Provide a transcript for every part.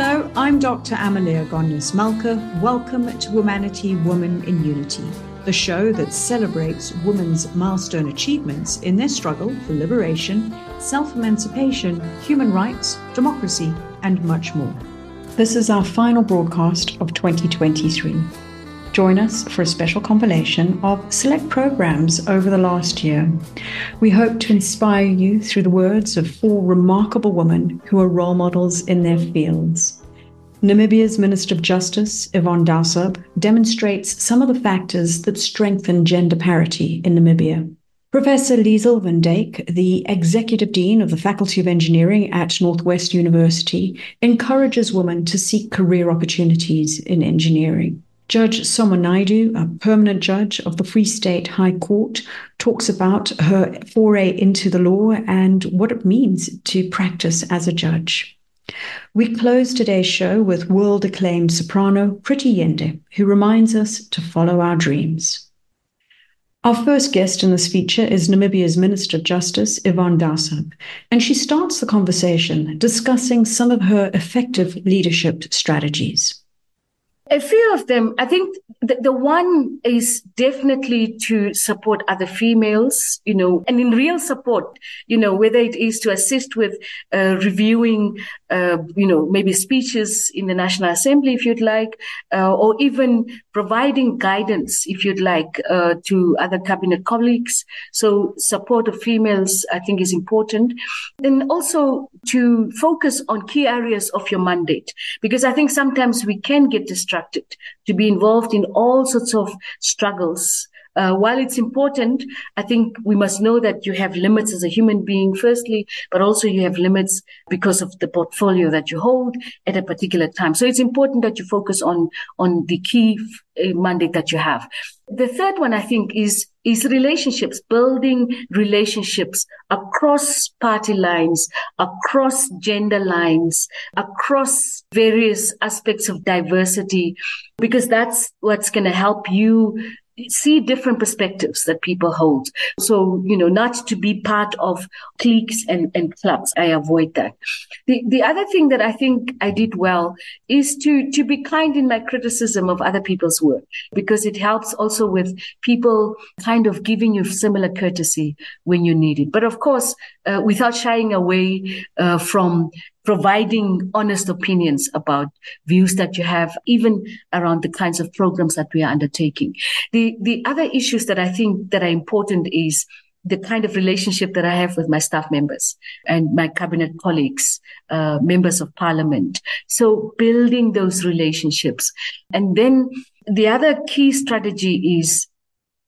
Hello, I'm Dr. Amalia Gonyas Malka. Welcome to Womanity Woman in Unity, the show that celebrates women's milestone achievements in their struggle for liberation, self emancipation, human rights, democracy, and much more. This is our final broadcast of 2023. Join us for a special compilation of select programs over the last year. We hope to inspire you through the words of four remarkable women who are role models in their fields. Namibia's Minister of Justice, Yvonne Dausab, demonstrates some of the factors that strengthen gender parity in Namibia. Professor Liezl van Dyk, the Executive Dean of the Faculty of Engineering at Northwest University, encourages women to seek career opportunities in engineering. Judge Soma a permanent judge of the Free State High Court, talks about her foray into the law and what it means to practice as a judge. We close today's show with world acclaimed soprano Pretty Yende, who reminds us to follow our dreams. Our first guest in this feature is Namibia's Minister of Justice, Yvonne Dausab, and she starts the conversation discussing some of her effective leadership strategies. A few of them, I think the, the one is definitely to support other females, you know, and in real support, you know, whether it is to assist with uh, reviewing, uh, you know, maybe speeches in the National Assembly, if you'd like, uh, or even providing guidance, if you'd like, uh, to other cabinet colleagues. So support of females, I think, is important. Then also to focus on key areas of your mandate, because I think sometimes we can get distracted to be involved in all sorts of struggles. Uh, while it's important, I think we must know that you have limits as a human being, firstly, but also you have limits because of the portfolio that you hold at a particular time. So it's important that you focus on, on the key uh, mandate that you have. The third one, I think, is, is relationships, building relationships across party lines, across gender lines, across various aspects of diversity, because that's what's going to help you see different perspectives that people hold. So, you know, not to be part of cliques and, and clubs. I avoid that. The, the other thing that I think I did well is to, to be kind in my criticism of other people's work because it helps also with people kind of giving you similar courtesy when you need it. But of course, uh, without shying away uh, from providing honest opinions about views that you have, even around the kinds of programs that we are undertaking. The, the other issues that I think that are important is the kind of relationship that I have with my staff members and my cabinet colleagues, uh, members of parliament. So building those relationships. And then the other key strategy is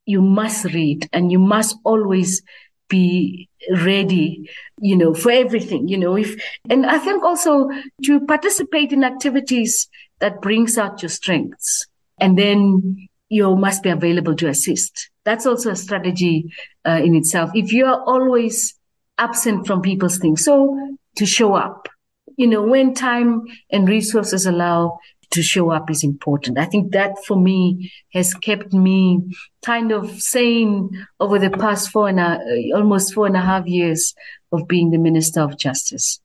you must read and you must always be ready, you know, for everything, you know, if, and I think also to participate in activities that brings out your strengths and then you must be available to assist. That's also a strategy uh, in itself. If you are always absent from people's things, so to show up, you know, when time and resources allow, to show up is important. I think that for me has kept me kind of sane over the past four and a, uh, almost four and a half years of being the Minister of Justice.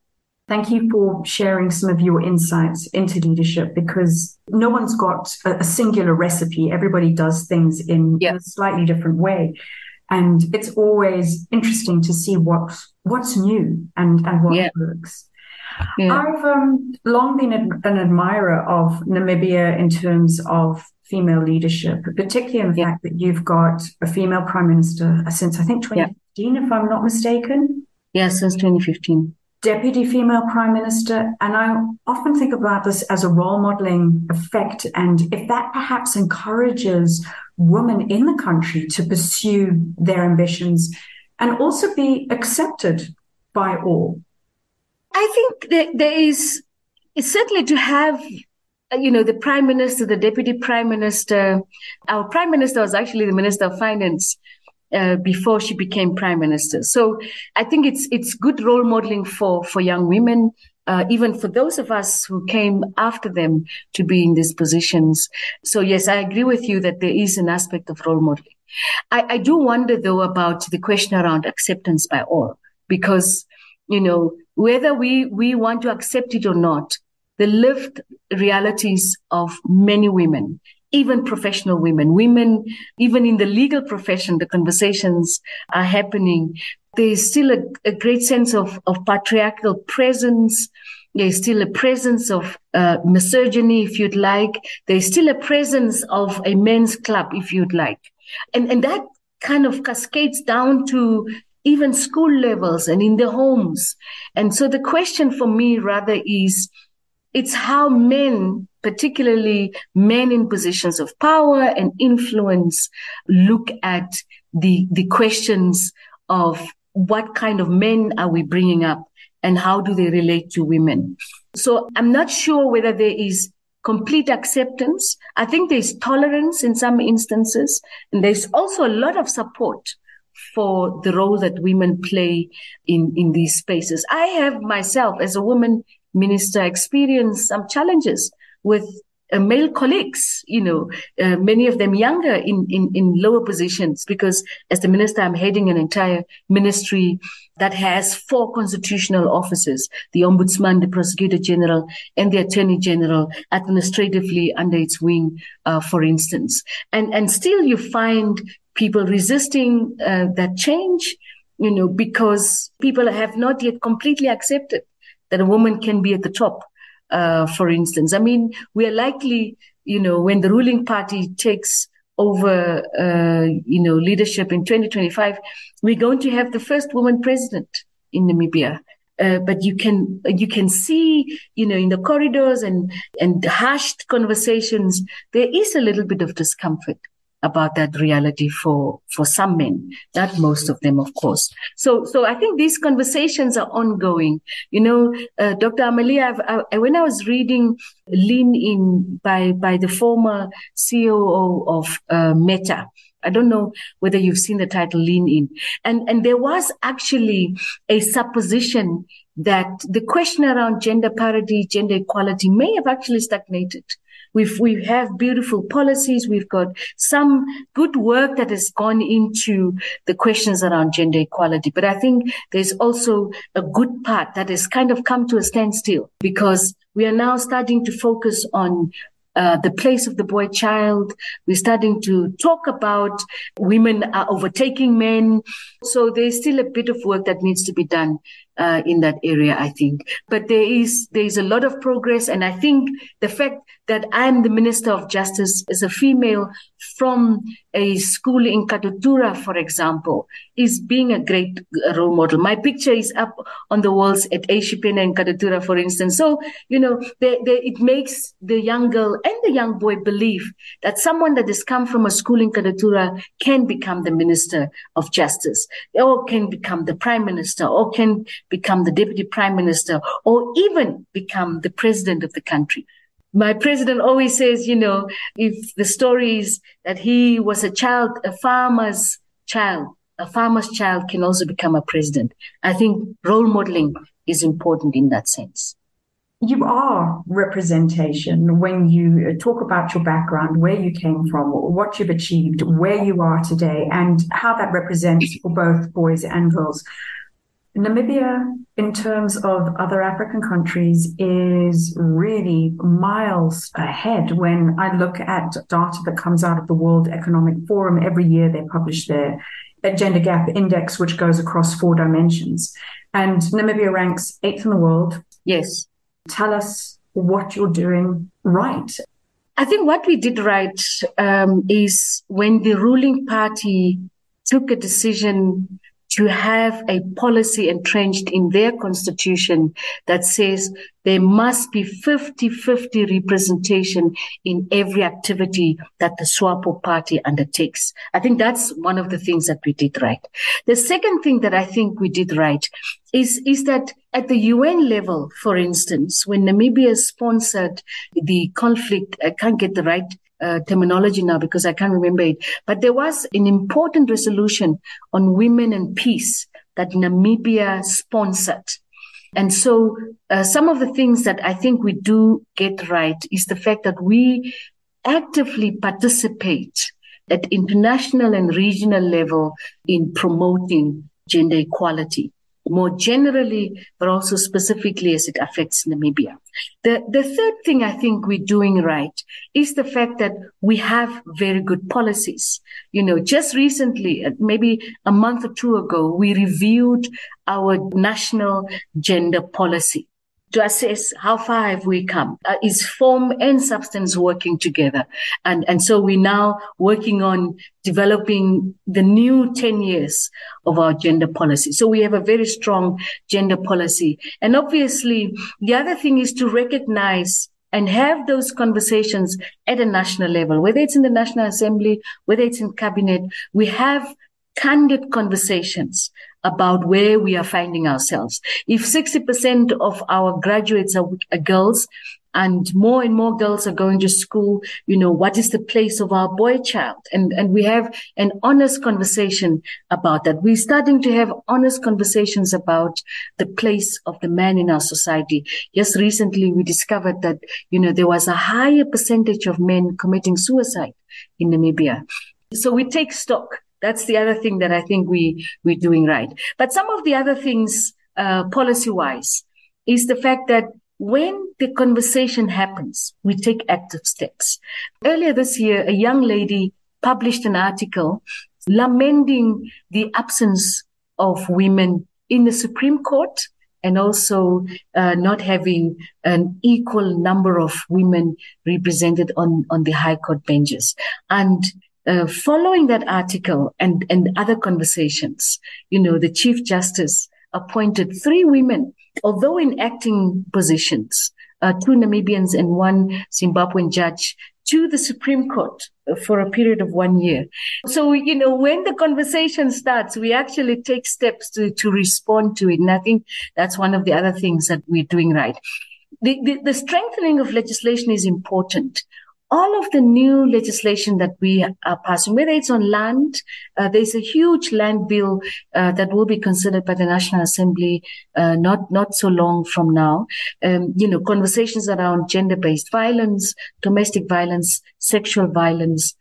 Thank you for sharing some of your insights into leadership because no one's got a, singular recipe. Everybody does things in, a slightly different way. And it's always interesting to see what what's new and, and what works. Yeah. I've um, long been an admirer of Namibia in terms of female leadership, particularly in the yeah. fact that you've got a female prime minister since I think 2015, yeah. if I'm not mistaken. Yes, since 2015. Deputy female prime minister. And I often think about this as a role modeling effect. And if that perhaps encourages women in the country to pursue their ambitions and also be accepted by all. I think there is certainly to have uh, you know the prime minister the deputy prime minister. Our prime minister was actually the minister of finance uh, before she became prime minister. So i think it's it's good role modeling for for young women uh, even for those of us who came after them to be in these positions. So yes i agree with you that there is an aspect of role modeling. I, I do wonder though about the question around acceptance by all because you know whether we, we want to accept it or not, the lived realities of many women, even professional women, women, even in the legal profession, the conversations are happening. There's still a, a great sense of, of patriarchal presence. There's still a presence of uh, misogyny, if you'd like. There's still a presence of a men's club, if you'd like. And, and that kind of cascades down to even school levels and in the homes. And so the question for me rather is, it's how men, particularly men in positions of power and influence, look at the, the questions of what kind of men are we bringing up and how do they relate to women? So I'm not sure whether there is complete acceptance. I think there's tolerance in some instances, and there's also a lot of support for the role that women play in, in these spaces. I have myself, as a woman minister, experienced some challenges with uh, male colleagues, you know, uh, many of them younger in, in, in lower positions, because as the minister, I'm heading an entire ministry that has four constitutional offices, the ombudsman, the prosecutor general, and the attorney general administratively under its wing, uh, for instance. And, and still you find people resisting uh, that change, you know, because people have not yet completely accepted that a woman can be at the top uh, for instance. I mean, we are likely, you know, when the ruling party takes over, uh, you know, leadership in 2025, we're going to have the first woman president in Namibia. Uh, but you can you can see you know in the corridors and and hushed conversations there is a little bit of discomfort about that reality for for some men not most of them of course so so i think these conversations are ongoing you know uh, dr amalia I, I, when i was reading lean in by by the former ceo of uh, meta I don't know whether you've seen the title Lean In. And, and there was actually a supposition that the question around gender parity, gender equality may have actually stagnated. We've, we have beautiful policies. We've got some good work that has gone into the questions around gender equality. But I think there's also a good part that has kind of come to a standstill because we are now starting to focus on uh, the place of the boy child. We're starting to talk about women are overtaking men. So there's still a bit of work that needs to be done uh, in that area, I think. But there is there is a lot of progress, and I think the fact that I'm the Minister of Justice as a female from a school in Katutura, for example, is being a great role model. My picture is up on the walls at Eishipena in Katutura, for instance. So, you know, they, they, it makes the young girl and the young boy believe that someone that has come from a school in Katutura can become the Minister of Justice or can become the Prime Minister or can become the Deputy Prime Minister or even become the President of the country my president always says, you know, if the story is that he was a child, a farmer's child, a farmer's child can also become a president. I think role modeling is important in that sense. You are representation when you talk about your background, where you came from, what you've achieved, where you are today, and how that represents for both boys and girls. Namibia, in terms of other African countries, is really miles ahead. When I look at data that comes out of the World Economic Forum, every year they publish their gender gap index, which goes across four dimensions. And Namibia ranks eighth in the world. Yes. Tell us what you're doing right. I think what we did right um, is when the ruling party took a decision to have a policy entrenched in their constitution that says there must be 50-50 representation in every activity that the SWAPO party undertakes. I think that's one of the things that we did right. The second thing that I think we did right is, is that at the UN level, for instance, when Namibia sponsored the conflict, I can't get the right uh, terminology now because I can't remember it. But there was an important resolution on women and peace that Namibia sponsored. And so uh, some of the things that I think we do get right is the fact that we actively participate at international and regional level in promoting gender equality. More generally, but also specifically as it affects Namibia. The, the third thing I think we're doing right is the fact that we have very good policies. You know, just recently, uh, maybe a month or two ago, we reviewed our national gender policy to assess how far have we come. Uh, is form and substance working together? And, and so we're now working on developing the new 10 years of our gender policy. So we have a very strong gender policy. And obviously, the other thing is to recognize and have those conversations at a national level, whether it's in the National Assembly, whether it's in cabinet, we have candid conversations about where we are finding ourselves. If 60% of our graduates are, are girls, and more and more girls are going to school you know what is the place of our boy child? And and we have an honest conversation about that. We're starting to have honest conversations about the place of the man in our society. Just recently we discovered that you know there was a higher percentage of men committing suicide in namibia. So we take stock that's the other thing that I think we we're doing right. But some of the other things, uh, policy wise, is the fact that when the conversation happens, we take active steps. Earlier this year, a young lady published an article lamenting the absence of women in the Supreme Court and also uh, not having an equal number of women represented on, on the High Court benches. And uh, following that article and, and other conversations, you know, the Chief Justice appointed three women, although in acting positions, uh, two Namibians and one Zimbabwean judge to the Supreme Court for a period of one year. So, you know, when the conversation starts, we actually take steps to, to respond to it. And I think that's one of the other things that we're doing right. The, the, the strengthening of legislation is important all of the new legislation that we are passing, whether it's on land, uh, there's a huge land bill uh, that will be considered by the National Assembly uh, not not so long from now. Um, you know, conversations around gender-based violence, domestic violence, sexual violence,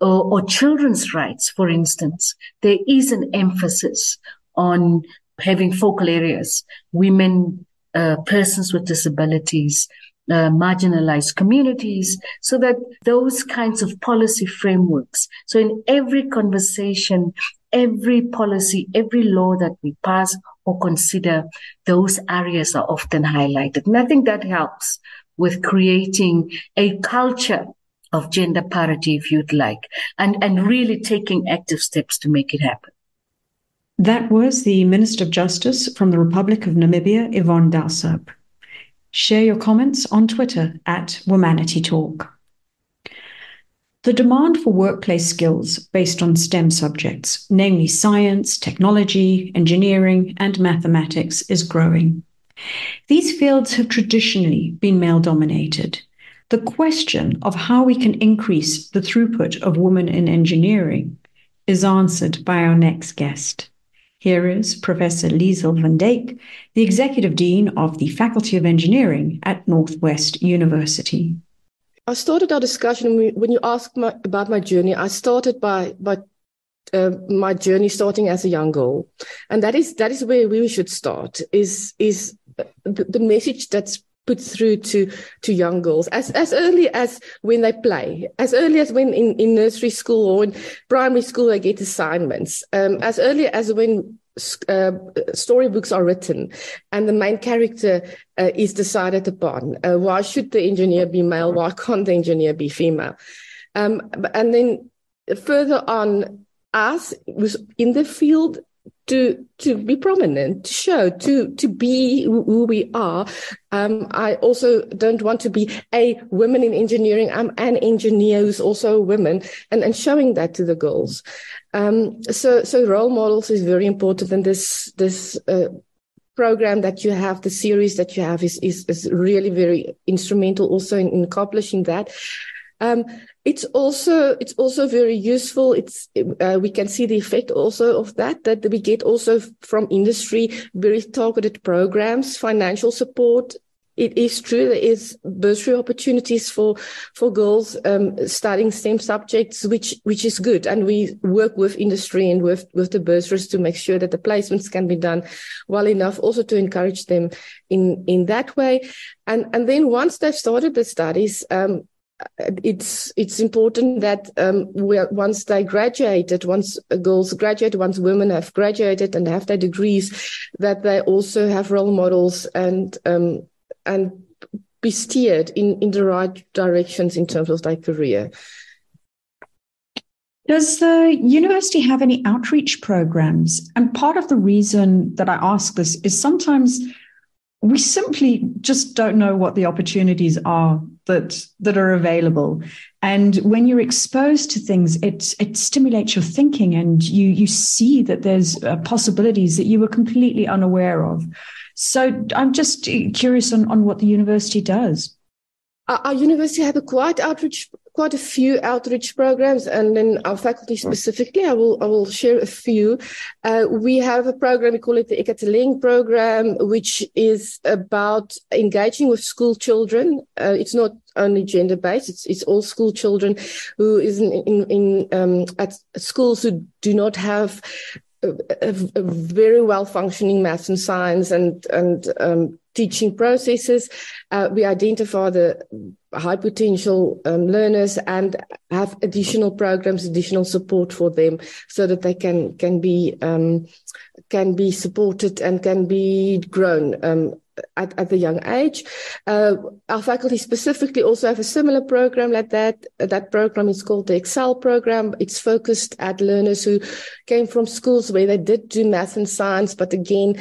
or, or children's rights, for instance. There is an emphasis on having focal areas, women, uh, persons with disabilities uh, marginalized communities so that those kinds of policy frameworks. So in every conversation, every policy, every law that we pass or consider, those areas are often highlighted. And I think that helps with creating a culture of gender parity, if you'd like, and, and really taking active steps to make it happen. That was the Minister of Justice from the Republic of Namibia, Yvonne Dausab. Share your comments on Twitter at Womanity Talk. The demand for workplace skills based on STEM subjects, namely science, technology, engineering, and mathematics, is growing. These fields have traditionally been male dominated. The question of how we can increase the throughput of women in engineering is answered by our next guest. Here is Professor Liezl van Dyk, the Executive Dean of the Faculty of Engineering at Northwest University. I started our discussion when you asked my, about my journey. I started by by uh, my journey starting as a young girl, and that is that is where we should start. Is is the, the message that's put through to to young girls as as early as when they play, as early as when in, in nursery school or in primary school they get assignments, um, as early as when uh, storybooks are written and the main character uh, is decided upon. Uh, why should the engineer be male? Why can't the engineer be female? Um, and then further on, us was in the field to to be prominent, to show, to to be who we are. Um, I also don't want to be a woman in engineering. I'm an engineer who's also a woman, and and showing that to the girls. Um, so so role models is very important, and this this. Uh, program that you have the series that you have is is, is really very instrumental also in, in accomplishing that um, it's also it's also very useful. It's uh, we can see the effect also of that that we get also from industry very targeted programs, financial support it is true there is bursary opportunities for for girls um, studying STEM subjects, which which is good, and we work with industry and with with the bursaries to make sure that the placements can be done well enough, also to encourage them in in that way, and and then once they've started the studies. Um, it's it's important that um, once they graduated, once girls graduate, once women have graduated and have their degrees, that they also have role models and um, and be steered in, in the right directions in terms of their career. Does the university have any outreach programs? And part of the reason that I ask this is sometimes we simply just don't know what the opportunities are that that are available and when you're exposed to things it it stimulates your thinking and you you see that there's uh, possibilities that you were completely unaware of so I'm just curious on, on what the university does. Our university have a quite outreach, quite a few outreach programs, and then our faculty specifically, I will I will share a few. Uh, we have a program we call it the Ikateleng program, which is about engaging with school children. Uh, it's not only gender based; it's it's all school children who is in in, in um, at schools who do not have a, a, very well functioning maths and science and and um, teaching processes. Uh, we identify the high potential um, learners and have additional programs, additional support for them, so that they can can be um, can be supported and can be grown um, at, at a young age. Uh, our faculty specifically also have a similar program like that. That program is called the Excel program. It's focused at learners who came from schools where they did do math and science, but again,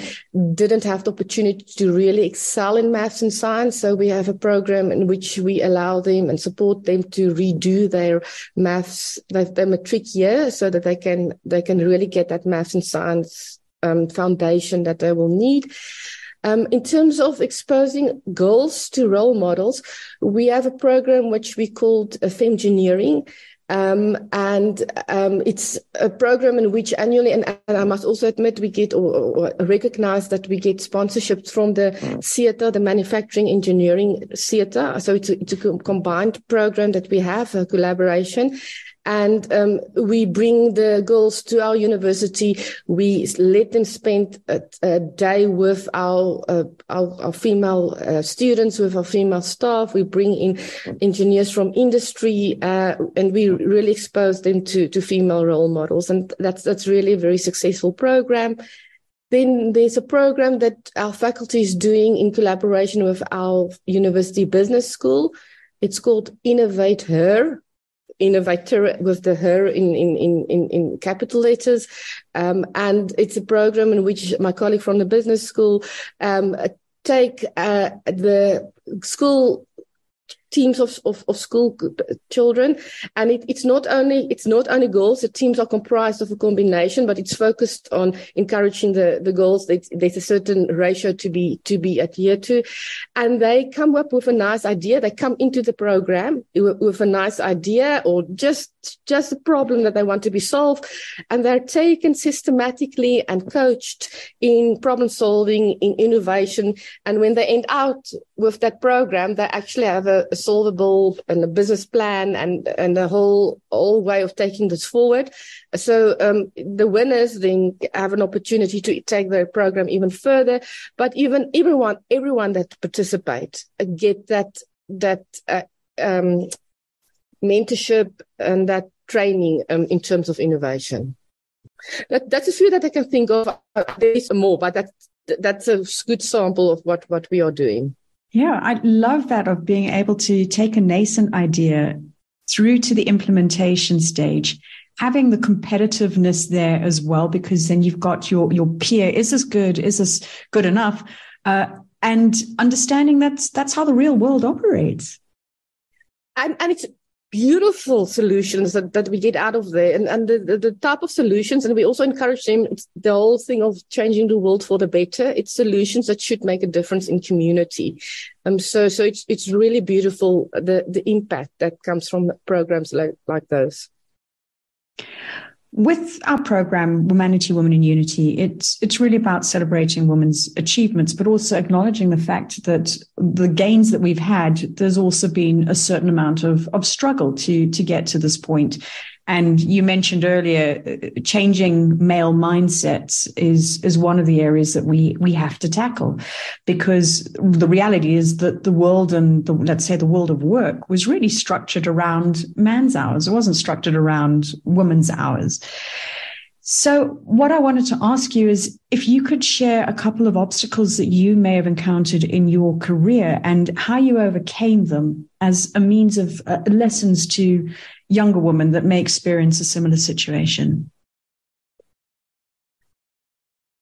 didn't have the opportunity to really excel in maths and science. So we have a program in which we allow them and support them to redo their maths, their, their matric year so that they can, they can really get that maths and science um, foundation that they will need. Um, in terms of exposing girls to role models, we have a program which we called uh, Femgineering. Um, and um, it's a program in which annually, and, and I must also admit, we get or, or, recognize that we get sponsorships from the SETA, the manufacturing engineering SETA. So it's a, it's a combined program that we have, a collaboration and um, we bring the girls to our university. We let them spend a, a day with our uh, our, our, female uh, students, with our female staff. We bring in engineers from industry, uh, and we really expose them to to female role models, and that's that's really a very successful program. Then there's a program that our faculty is doing in collaboration with our university business school. It's called Innovate Her, innovator with the her in, in, in, in, capital letters. Um, and it's a program in which my colleague from the business school um, take uh, the school teams of, of, of school children. And it, it's not only it's not only girls the teams are comprised of a combination but it's focused on encouraging the the girls there's a certain ratio to be to be adhered to. And they come up with a nice idea. They come into the program with a nice idea or just just a problem that they want to be solved and they're taken systematically and coached in problem solving in innovation and when they end out with that program they actually have a, a solvable and a business plan and and a whole whole way of taking this forward. So um, the winners then have an opportunity to take their program even further. But even everyone everyone that participate get that that uh, um, mentorship and that training um, in terms of innovation. That, that's a few that I can think of. Uh, there's more, but that's that's a good sample of what what we are doing. Yeah, I love that of being able to take a nascent idea through to the implementation stage, having the competitiveness there as well, because then you've got your your peer. Is this good? Is this good enough? Uh, and understanding that's that's how the real world operates. And, and it's beautiful solutions that, that we get out of there. And, and the, the, the type of solutions and we also encourage them it's the whole thing of changing the world for the better. It's solutions that should make a difference in community. Um so so it's it's really beautiful the the impact that comes from programs like like those with our program, Womanity, Women in Unity, it's it's really about celebrating women's achievements, but also acknowledging the fact that the gains that we've had, there's also been a certain amount of of struggle to to get to this point. And you mentioned earlier, uh, changing male mindsets is is one of the areas that we we have to tackle, because the reality is that the world and the, let's say the world of work was really structured around man's hours. It wasn't structured around women's hours. So, what I wanted to ask you is if you could share a couple of obstacles that you may have encountered in your career and how you overcame them as a means of uh, lessons to younger women that may experience a similar situation?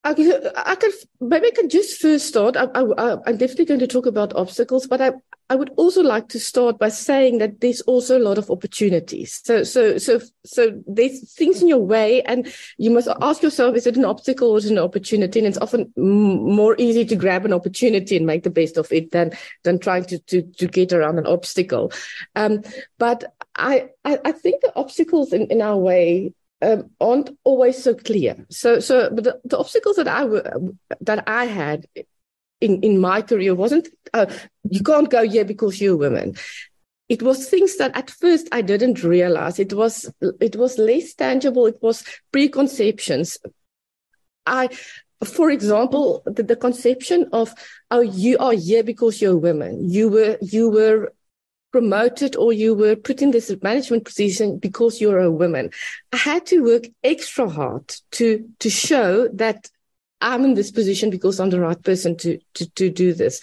I I can maybe I can just first start. I, am definitely going to talk about obstacles, but I, I would also like to start by saying that there's also a lot of opportunities. So, so, so, so there's things in your way, and you must ask yourself: Is it an obstacle or is it an opportunity? And it's often more easy to grab an opportunity and make the best of it than than trying to to to get around an obstacle. Um, but I, I I think the obstacles in in our way um, aren't always so clear. So, so, but the, the obstacles that I that I had in in my career wasn't uh, you can't go here because you're a woman. It was things that at first I didn't realize. It was it was less tangible. It was preconceptions. I, for example, the, the conception of oh you are here because you're a woman. You were you were promoted or you were put in this management position because you're a woman. I had to work extra hard to, to show that I'm in this position because I'm the right person to, to, to do this.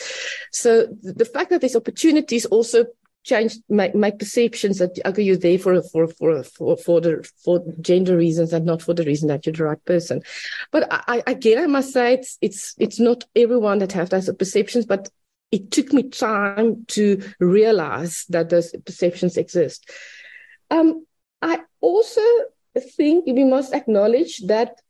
So the fact that there's opportunities also change make, make perceptions that okay, you're there for for for for for the for gender reasons and not for the reason that you're the right person. But I, again, I must say it's it's it's not everyone that have those perceptions, but it took me time to realize that those perceptions exist. Um, I also think we must acknowledge that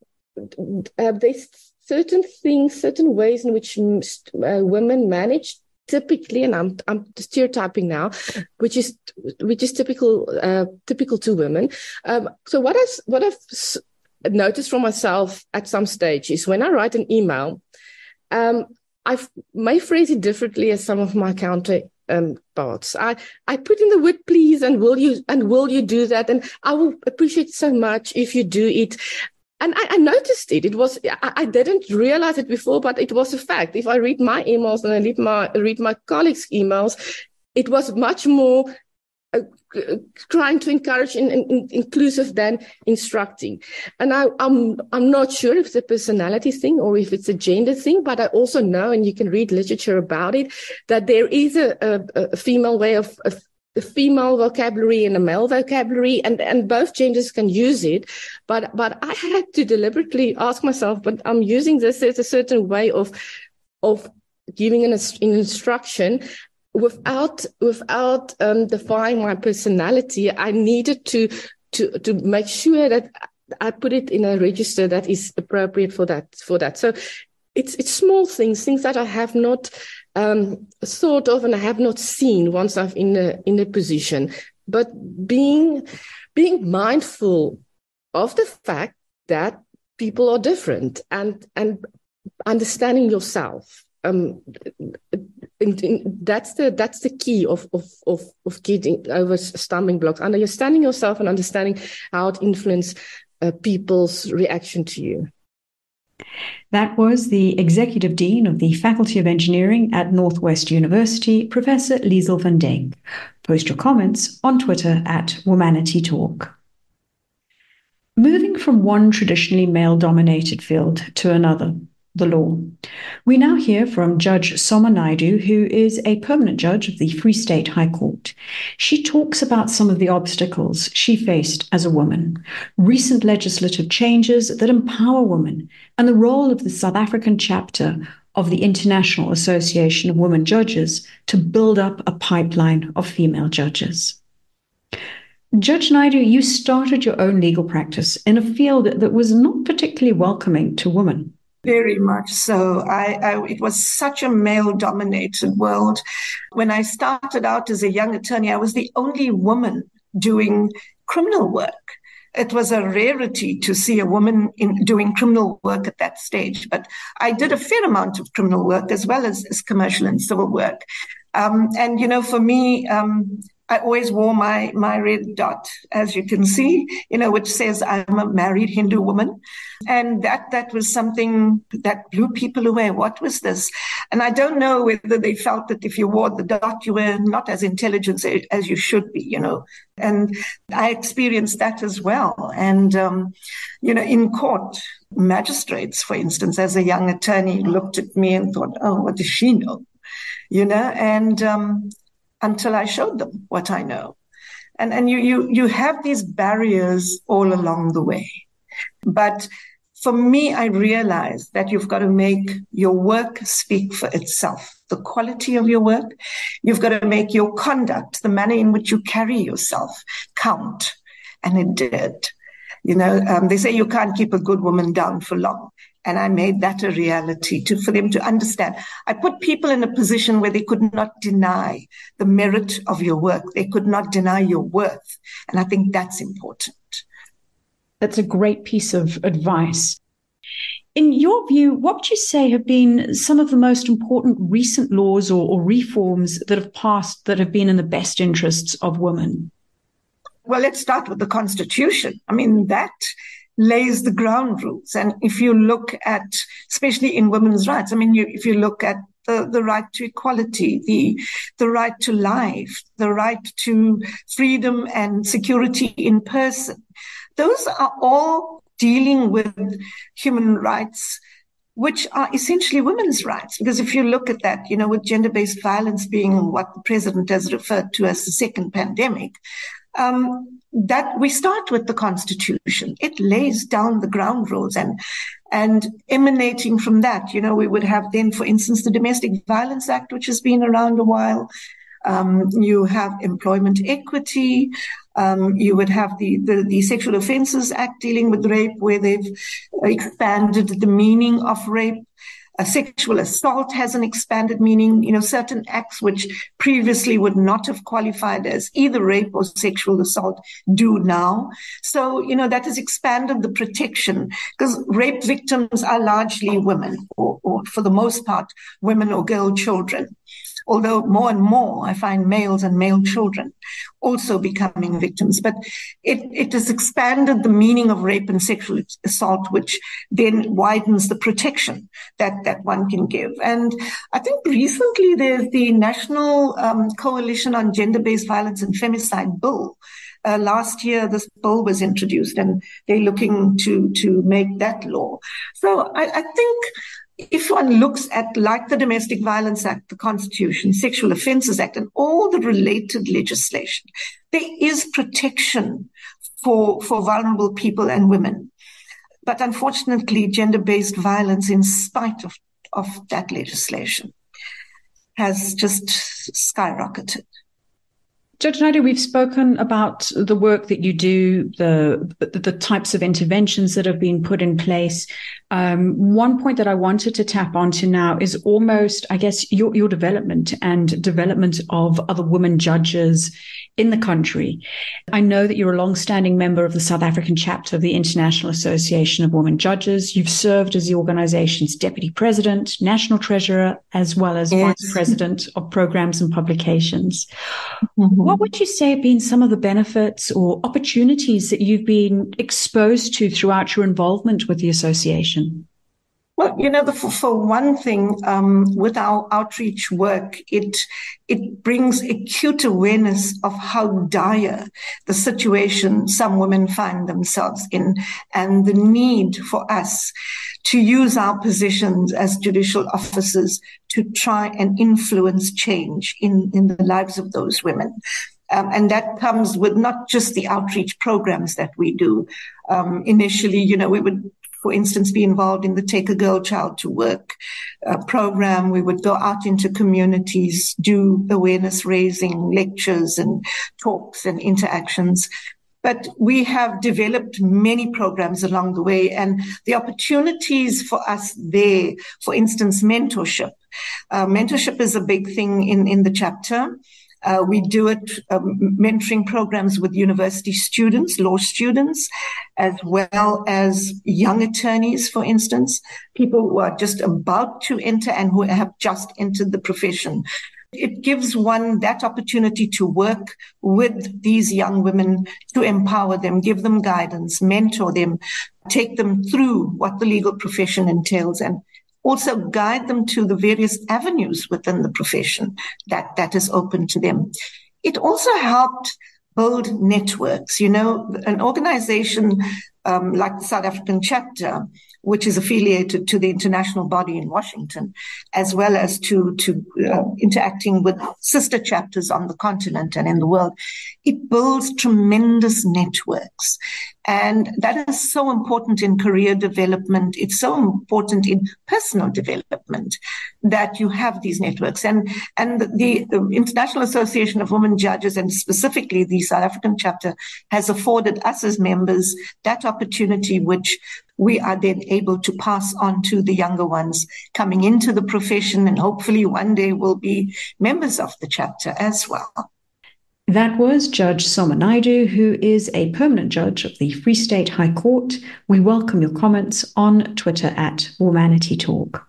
uh, there's certain things, certain ways in which uh, women manage typically, and I'm I'm stereotyping now, which is which is typical uh, typical to women. Um, so what I what I've noticed for myself at some stage is when I write an email, um, I may phrase it differently as some of my counter um, parts. I, I put in the word please and will you and will you do that? And I will appreciate so much if you do it. And I, I noticed it. It was I, I, didn't realize it before, but it was a fact. If I read my emails and I read my read my colleagues' emails, it was much more uh, trying to encourage in, in, inclusive than instructing. And I, I'm I'm not sure if it's a personality thing or if it's a gender thing, but I also know, and you can read literature about it, that there is a, a, a female way of, of the female vocabulary and a male vocabulary and, and both genders can use it. But, but I had to deliberately ask myself, but I'm using this as a certain way of, of giving an, an instruction without without um, defining my personality, I needed to to to make sure that I put it in a register that is appropriate for that for that. So it's it's small things, things that I have not um, thought of and I have not seen once I'm in a in a position. But being being mindful of the fact that people are different and and understanding yourself um, that's the that's the key of of of, of getting over stumbling blocks understanding yourself and understanding how it influences uh, people's reaction to you that was the Executive Dean of the Faculty of Engineering at Northwest University, Professor Liezl van Dyk. Post your comments on Twitter at Womanity Talk. Moving from one traditionally male dominated field to another, the law. We now hear from Judge Soma Naidoo, who is a permanent judge of the Free State High Court. She talks about some of the obstacles she faced as a woman, recent legislative changes that empower women, and the role of the South African chapter of the International Association of Women Judges to build up a pipeline of female judges. Judge Naidoo, you started your own legal practice in a field that was not particularly welcoming to women. Very much so. I, I, it was such a male dominated world. When I started out as a young attorney, I was the only woman doing criminal work. it was a rarity to see a woman in doing criminal work at that stage. But I did a fair amount of criminal work as well as, as commercial and civil work. Um, and you know, for me, um, I always wore my my red dot, as you can see, you know, which says I'm a married Hindu woman, and that that was something that blew people away. What was this? And I don't know whether they felt that if you wore the dot, you were not as intelligent as you should be, you know. And I experienced that as well. And um, you know, in court, magistrates, for instance, as a young attorney, looked at me and thought, "Oh, what does she know?" You know, and um, until I showed them what I know. And, and you, you, you have these barriers all along the way. But for me, I realized that you've got to make your work speak for itself. The quality of your work. You've got to make your conduct, the manner in which you carry yourself count. And it did. You know, um, they say you can't keep a good woman down for long. And I made that a reality to, for them to understand. I put people in a position where they could not deny the merit of your work. They could not deny your worth. And I think that's important. That's a great piece of advice. In your view, what would you say have been some of the most important recent laws or, or reforms that have passed that have been in the best interests of women? Well, let's start with the Constitution. I mean, that lays the ground rules. And if you look at, especially in women's rights, I mean, you, if you look at the, the right to equality, the, the right to life, the right to freedom and security in person, those are all dealing with human rights which are essentially women's rights. Because if you look at that, you know, with gender based violence being what the president has referred to as the second pandemic, um, that we start with the constitution. It lays down the ground rules and, and emanating from that, you know, we would have then, for instance, the Domestic Violence Act, which has been around a while. Um, you have employment equity. Um, you would have the, the, the, Sexual Offences Act dealing with rape, where they've expanded the meaning of rape. A sexual assault has an expanded meaning. You know, certain acts which previously would not have qualified as either rape or sexual assault do now. So, you know, that has expanded the protection because rape victims are largely women or, or for the most part, women or girl children although more and more I find males and male children also becoming victims. But it, it has expanded the meaning of rape and sexual assault, which then widens the protection that, that one can give. And I think recently there's the National um, Coalition on Gender-Based Violence and Femicide Bill. Uh, last year, this bill was introduced, and they're looking to to make that law. So I, I think if one looks at like the Domestic Violence Act, the Constitution, Sexual Offences Act, and all the related legislation, there is protection for, for vulnerable people and women. But unfortunately, gender-based violence, in spite of, of that legislation, has just skyrocketed. Judge Naidoo, we've spoken about the work that you do, the, the, the types of interventions that have been put in place. Um, one point that I wanted to tap onto now is almost, I guess, your, your development and development of other women judges in the country. I know that you're a long-standing member of the South African chapter of the International Association of Women Judges. You've served as the organization's deputy president, national treasurer, as well as yes. vice president of programs and publications. Mm-hmm. What would you say have been some of the benefits or opportunities that you've been exposed to throughout your involvement with the association? Well, you know, the, for, for, one thing, um, with our outreach work, it it brings acute awareness of how dire the situation some women find themselves in, and the need for us to use our positions as judicial officers to try and influence change in in the lives of those women. Um, and that comes with not just the outreach programs that we do. Um, initially, you know, we would for instance, be involved in the Take a Girl Child to Work uh, program. We would go out into communities, do awareness raising lectures and talks and interactions. But we have developed many programs along the way and the opportunities for us there, for instance, mentorship. Uh, mentorship is a big thing in, in the chapter. Uh, we do it um, mentoring programs with university students, law students, as well as young attorneys, for instance, people who are just about to enter and who have just entered the profession. It gives one that opportunity to work with these young women to empower them, give them guidance, mentor them, take them through what the legal profession entails and also guide them to the various avenues within the profession that, that is open to them. It also helped build networks. You know, an organization um, like the South African chapter which is affiliated to the international body in Washington, as well as to, to uh, interacting with sister chapters on the continent and in the world. It builds tremendous networks. And that is so important in career development. It's so important in personal development that you have these networks. And, and the, the International Association of Women Judges and specifically the South African chapter has afforded us as members that opportunity, which we are then able to pass on to the younger ones coming into the profession and hopefully one day will be members of the chapter as well. That was Judge Soma Naidoo, who is a permanent judge of the Free State High Court. We welcome your comments on Twitter at Womanity Talk.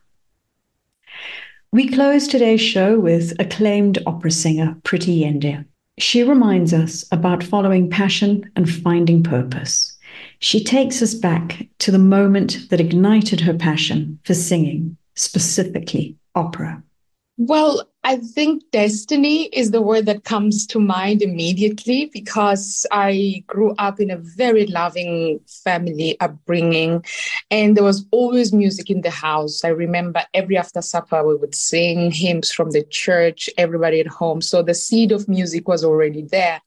We close today's show with acclaimed opera singer Pretty Yende. She reminds us about following passion and finding purpose. She takes us back to the moment that ignited her passion for singing, specifically opera. Well, I think destiny is the word that comes to mind immediately because I grew up in a very loving family upbringing and there was always music in the house. I remember every after supper we would sing hymns from the church, everybody at home. So the seed of music was already there.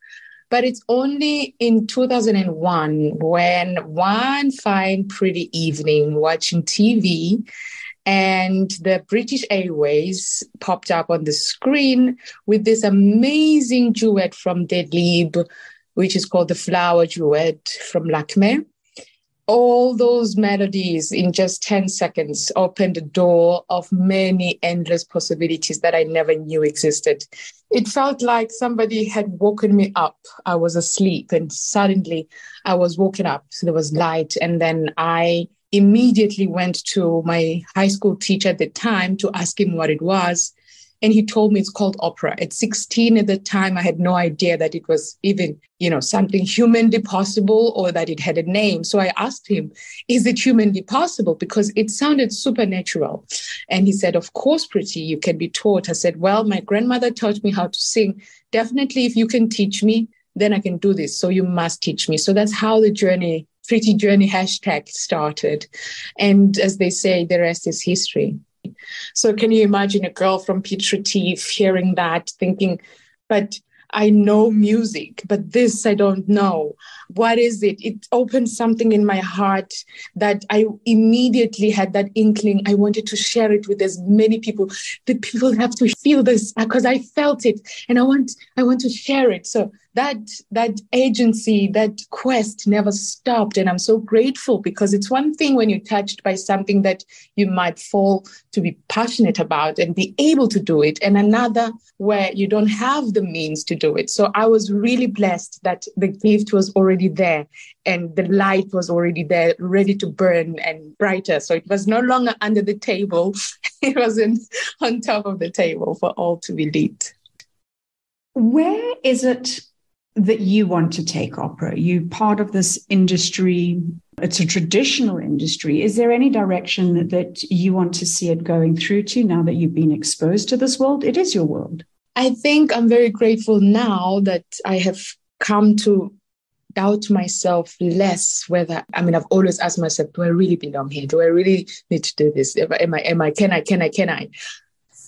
But it's only in 2001 when one fine, pretty evening watching TV, and the British Airways popped up on the screen with this amazing duet from Delibes, which is called the Flower Duet from Lakme all those melodies in just 10 seconds opened the door of many endless possibilities that I never knew existed. It felt like somebody had woken me up. I was asleep and suddenly I was woken up. So there was light. And then I immediately went to my high school teacher at the time to ask him what it was. And he told me it's called opera. At 16 at the time, I had no idea that it was even, you know, something humanly possible or that it had a name. So I asked him, is it humanly possible? Because it sounded supernatural. And he said, of course, pretty, you can be taught. I said, well, my grandmother taught me how to sing. Definitely, if you can teach me, then I can do this. So you must teach me. So that's how the journey, Pretty Journey hashtag started. And as they say, the rest is history. So can you imagine a girl from Piet Retief hearing that, thinking, but I know music, but this I don't know. What is it? It opened something in my heart that I immediately had that inkling. I wanted to share it with as many people. The people have to feel this because I felt it and I want I want to share it. So that that agency, that quest never stopped. And I'm so grateful because it's one thing when you're touched by something that you might fall to be passionate about and be able to do it, and another where you don't have the means to do it. So I was really blessed that the gift was already there and the light was already there, ready to burn and brighter. So it was no longer under the table, it was in, on top of the table for all to be lit. Where is it that you want to take opera? You part of this industry. It's a traditional industry. Is there any direction that, you want to see it going through to now that you've been exposed to this world? It is your world. I think I'm very grateful now that I have come to doubt myself less whether I mean I've always asked myself, do I really belong here? Do I really need to do this? Am I am I can I can I can I?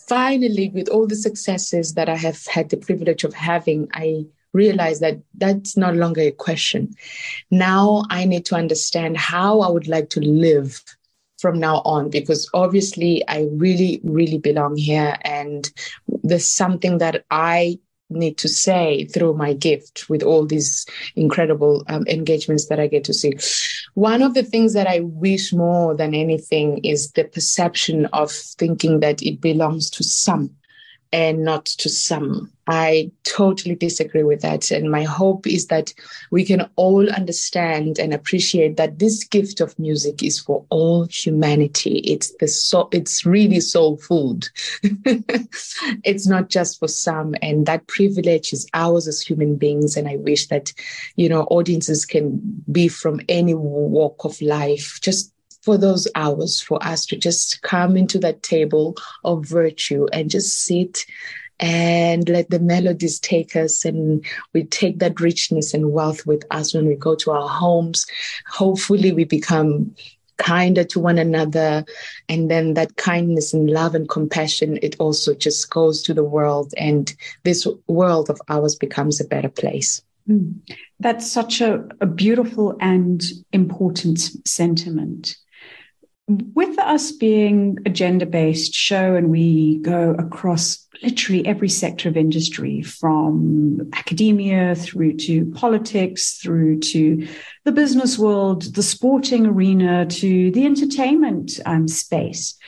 Finally, with all the successes that I have had the privilege of having, I realize that that's no longer a question. Now I need to understand how I would like to live from now on because obviously I really, really belong here. And there's something that I need to say through my gift with all these incredible um, engagements that I get to see. One of the things that I wish more than anything is the perception of thinking that it belongs to some and not to some. I totally disagree with that. And my hope is that we can all understand and appreciate that this gift of music is for all humanity. It's the so it's really soul food. it's not just for some. And that privilege is ours as human beings. And I wish that, you know, audiences can be from any walk of life, just for those hours for us to just come into that table of virtue and just sit and let the melodies take us and we take that richness and wealth with us when we go to our homes. Hopefully we become kinder to one another and then that kindness and love and compassion it also just goes to the world and this world of ours becomes a better place. Mm. that's such a, a beautiful and important sentiment with us being a gender based show and we go across literally every sector of industry from academia through to politics through to the business world the sporting arena to the entertainment um, space.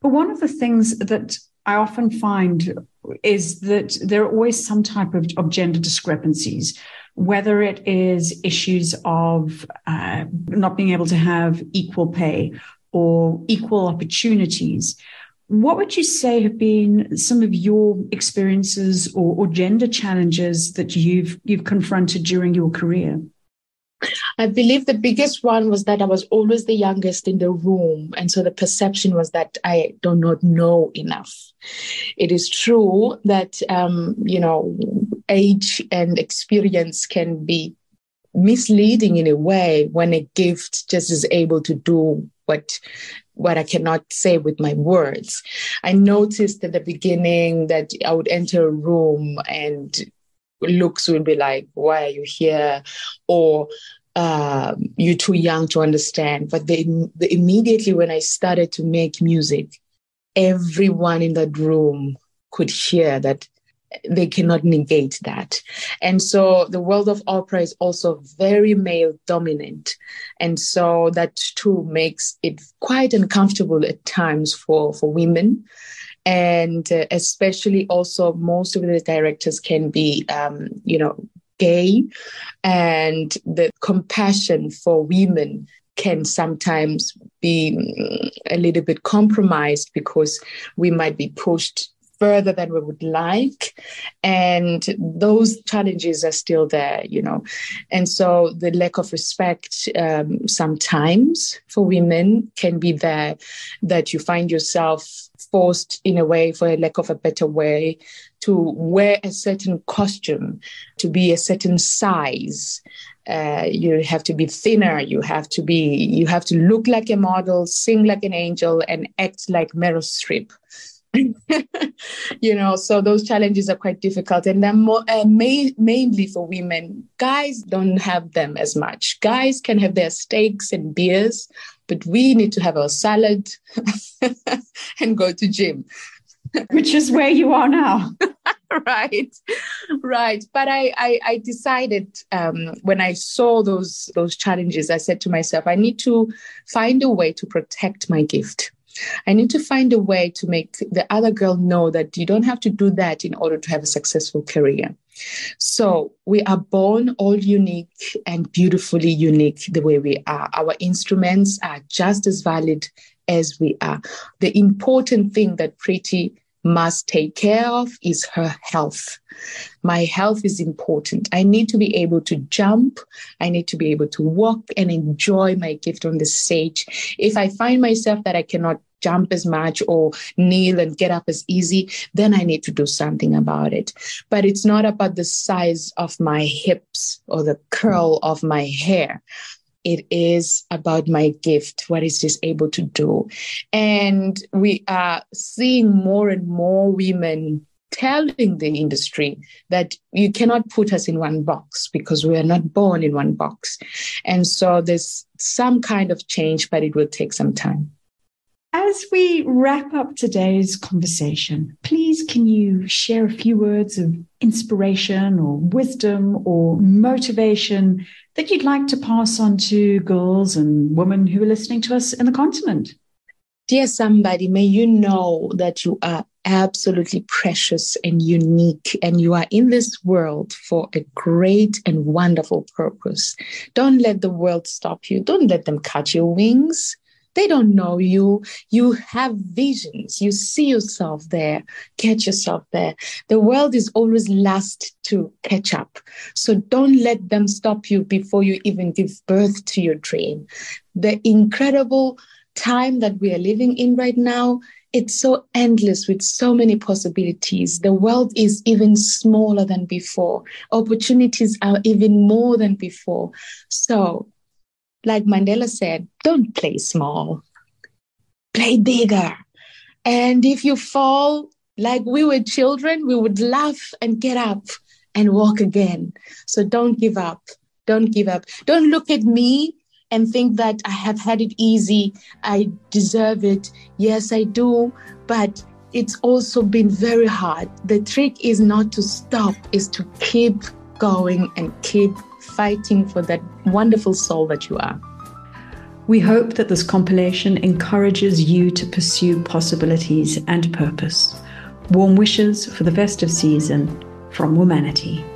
But one of the things that i often find is that there are always some type of, of gender discrepancies whether it is issues of uh, not being able to have equal pay or equal opportunities. What would you say have been some of your experiences or, or gender challenges that you've you've confronted during your career? I believe the biggest one was that I was always the youngest in the room. And so the perception was that I do not know enough. It is true that, um, you know, age and experience can be misleading in a way when a gift just is able to do what what I cannot say with my words. I noticed at the beginning that I would enter a room and looks would be like, "Why are you here?" or um, "You're too young to understand." But the, immediately when I started to make music, everyone in that room could hear that they cannot negate that. And so the world of opera is also very male dominant. And so that too makes it quite uncomfortable at times for, for women. And uh, especially also most of the directors can be, um, you know, gay and the compassion for women can sometimes be mm, a little bit compromised because we might be pushed further than we would like. And those challenges are still there, you know. And so the lack of respect um, sometimes for women can be there, that you find yourself forced in a way, for a lack of a better way, to wear a certain costume, to be a certain size. Uh, you have to be thinner you have to be you have to look like a model sing like an angel and act like meryl streep you know so those challenges are quite difficult. And they're more uh, ma- mainly for women guys don't have them as much. Guys can have their steaks and beers but we need to have our salad and go to gym. Which is where you are now. Right right. But i i, I decided um, when i saw those those challenges i said to myself i need to find a way to protect my gift I need to find a way to make the other girl know that you don't have to do that in order to have a successful career. So we are born all unique and beautifully unique the way we are. Our instruments are just as valid as we are. The important thing that Pretty must take care of is her health. My health is important. I need to be able to jump. I need to be able to walk and enjoy my gift on the stage. If I find myself that I cannot jump as much or kneel and get up as easy, then I need to do something about it. But it's not about the size of my hips or the curl of my hair it is about my gift what is this able to do? And we are seeing more and more women telling the industry that you cannot put us in one box because we are not born in one box. And so there's some kind of change but it will take some time. As we wrap up today's conversation, please can you share a few words of inspiration or wisdom or motivation that you'd like to pass on to girls and women who are listening to us in the continent? Dear somebody, may you know that you are absolutely precious and unique, and you are in this world for a great and wonderful purpose. Don't let the world stop you. Don't let them cut your wings. They don't know you. You have visions. You see yourself there. Get yourself there. The world is always last to catch up. So don't let them stop you before you even give birth to your dream. The incredible time that we are living in right now it's so endless with so many possibilities. The world is even smaller than before. Opportunities are even more than before. So like Mandela said, don't play small, play bigger. And if you fall, like we were children, we would laugh and get up and walk again. So don't give up. Don't give up. Don't look at me and think that I have had it easy. I deserve it. Yes, I do. But it's also been very hard. The trick is not to stop, is to keep going and keep fighting for that wonderful soul that you are. We hope that this compilation encourages you to pursue possibilities and purpose. Warm wishes for the festive season from Womanity.